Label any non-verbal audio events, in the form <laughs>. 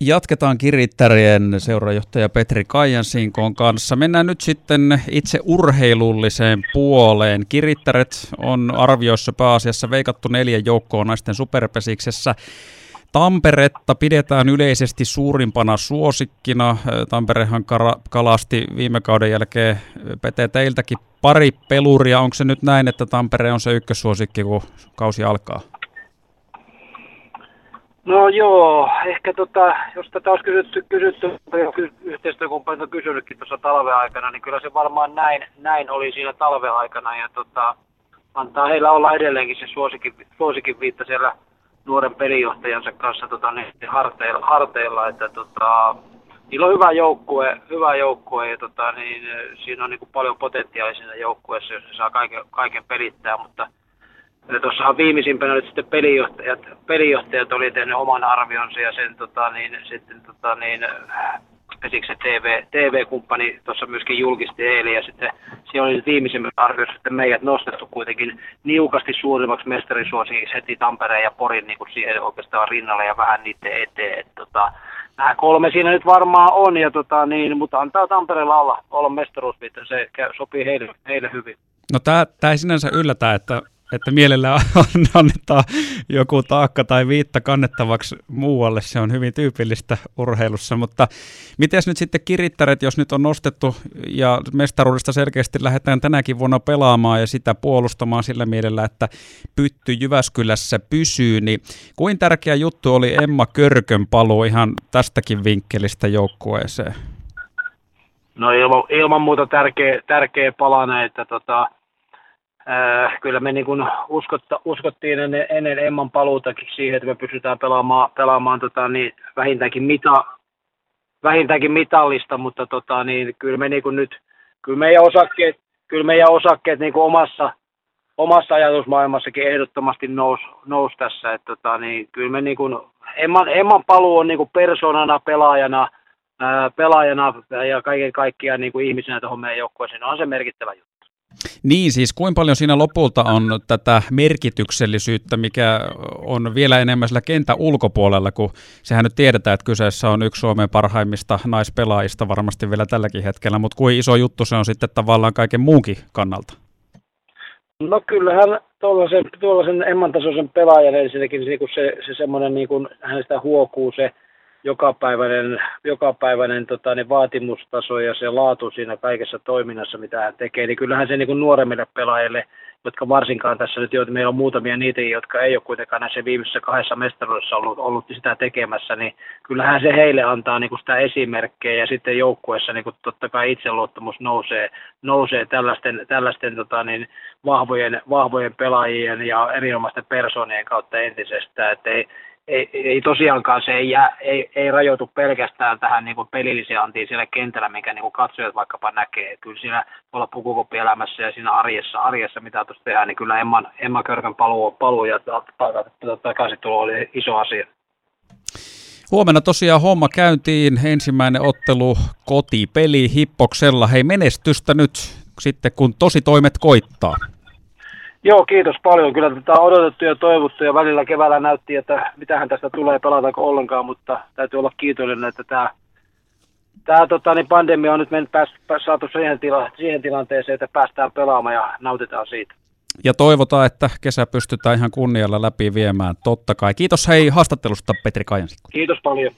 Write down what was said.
Jatketaan Kirittärien seurajohtaja Petri Kaijansinkon kanssa. Mennään nyt sitten itse urheilulliseen puoleen. Kirittäret on arvioissa pääasiassa veikattu neljän joukkoon naisten superpesiksessä. Tamperetta pidetään yleisesti suurimpana suosikkina. Tamperehan kalasti viime kauden jälkeen Pete teiltäkin pari peluria. Onko se nyt näin, että Tampere on se ykkössuosikki, kun kausi alkaa? No joo, ehkä tota, jos tätä olisi kysytty, kysytty yhteistyökumppanit on kysynytkin tuossa talven aikana, niin kyllä se varmaan näin, näin oli siinä talven aikana. Ja tota, antaa heillä olla edelleenkin se suosikin, suosikin viitta siellä nuoren pelijohtajansa kanssa tota, niin harteilla, harteilla, että tota, niillä on hyvä joukkue, hyvä joukkue ja tota, niin, siinä on niin kuin paljon potentiaalia siinä joukkueessa, jos se saa kaiken, kaiken pelittää, mutta tuossahan viimeisimpänä nyt sitten pelijohtajat, pelijohtajat oli tehnyt oman arvionsa ja sen tota, niin, sitten tota, niin, se TV, TV-kumppani tuossa myöskin julkisti eilen ja sitten siellä oli viimeisimmän arviossa sitten meidät nostettu kuitenkin niukasti suurimmaksi mestarisuosiksi heti Tampereen ja Porin niin kuin siihen oikeastaan rinnalle ja vähän niiden eteen. Et, tota, nämä kolme siinä nyt varmaan on, ja tota, niin, mutta antaa Tampereella olla, olla mestaruusviitta, se sopii heille, heille hyvin. No tämä ei sinänsä yllätä, että että mielellään <laughs> annetaan joku taakka tai viitta kannettavaksi muualle. Se on hyvin tyypillistä urheilussa, mutta miten nyt sitten kirittäret, jos nyt on nostettu ja mestaruudesta selkeästi lähdetään tänäkin vuonna pelaamaan ja sitä puolustamaan sillä mielellä, että pytty Jyväskylässä pysyy, niin kuin tärkeä juttu oli Emma Körkön paluu ihan tästäkin vinkkelistä joukkueeseen? No ilman, ilman muuta tärkeä, tärkeä palane, että tota, Äh, kyllä me niin uskotta, uskottiin ennen, ennen Emman paluutakin siihen, että me pystytään pelaamaan, pelaamaan tota, niin vähintäänkin, mita, vähintäänkin mitallista, mutta tota, niin, kyllä me niin nyt, kyllä meidän osakkeet, kyllä meidän osakkeet niin kuin omassa, omassa ajatusmaailmassakin ehdottomasti nous, nous tässä. Että, tota, niin, kyllä me niin kuin, Emman, Emman paluu on niin kuin persoonana, pelaajana, ää, pelaajana ja kaiken kaikkiaan niin kuin ihmisenä tuohon meidän joukkueeseen on se merkittävä juttu. Niin, siis kuinka paljon siinä lopulta on tätä merkityksellisyyttä, mikä on vielä enemmän sillä kentän ulkopuolella, kun sehän nyt tiedetään, että kyseessä on yksi Suomen parhaimmista naispelaajista varmasti vielä tälläkin hetkellä, mutta kuin iso juttu se on sitten tavallaan kaiken muunkin kannalta? No kyllähän tuollaisen, tuollaisen Emman tasoisen pelaajan ensinnäkin niin se, se semmoinen, niin kuin, hänestä huokuu se jokapäiväinen, jokapäiväinen tota, niin vaatimustaso ja se laatu siinä kaikessa toiminnassa, mitä hän tekee, niin kyllähän se niin kuin nuoremmille pelaajille, jotka varsinkaan tässä nyt, joita meillä on muutamia niitä, jotka ei ole kuitenkaan näissä viimeisissä kahdessa mestaruudessa ollut, ollut sitä tekemässä, niin kyllähän se heille antaa niin kuin sitä esimerkkejä. Ja sitten joukkueessa niin kuin totta kai itseluottamus nousee, nousee tällaisten, tällaisten tota, niin, vahvojen, vahvojen pelaajien ja erinomaisten persoonien kautta entisestään, että ei, ei, ei tosiaankaan se ei, jää, ei, ei rajoitu pelkästään tähän niin kuin pelilliseen antiin siellä kentällä, mikä niin kuin katsojat vaikkapa näkee. Kyllä siinä olla pukukoppielämässä ja siinä arjessa, arjessa mitä tuossa tehdään, niin kyllä Emman, Emma Körkän paluu, paluu ja takaisintulo oli iso asia. Huomenna tosiaan homma käyntiin. Ensimmäinen ottelu kotipeli Hippoksella. Hei menestystä nyt sitten, kun tosi toimet koittaa. Joo, kiitos paljon. Kyllä tätä on odotettu ja toivottu ja välillä keväällä näytti, että mitähän tästä tulee, pelataanko ollenkaan, mutta täytyy olla kiitollinen, että tämä, tämä tota, niin pandemia on nyt mennyt pääs, pääs, saatu siihen, tila, siihen tilanteeseen, että päästään pelaamaan ja nautitaan siitä. Ja toivotaan, että kesä pystytään ihan kunnialla läpi viemään, totta kai. Kiitos hei haastattelusta Petri Kajansikko. Kiitos paljon.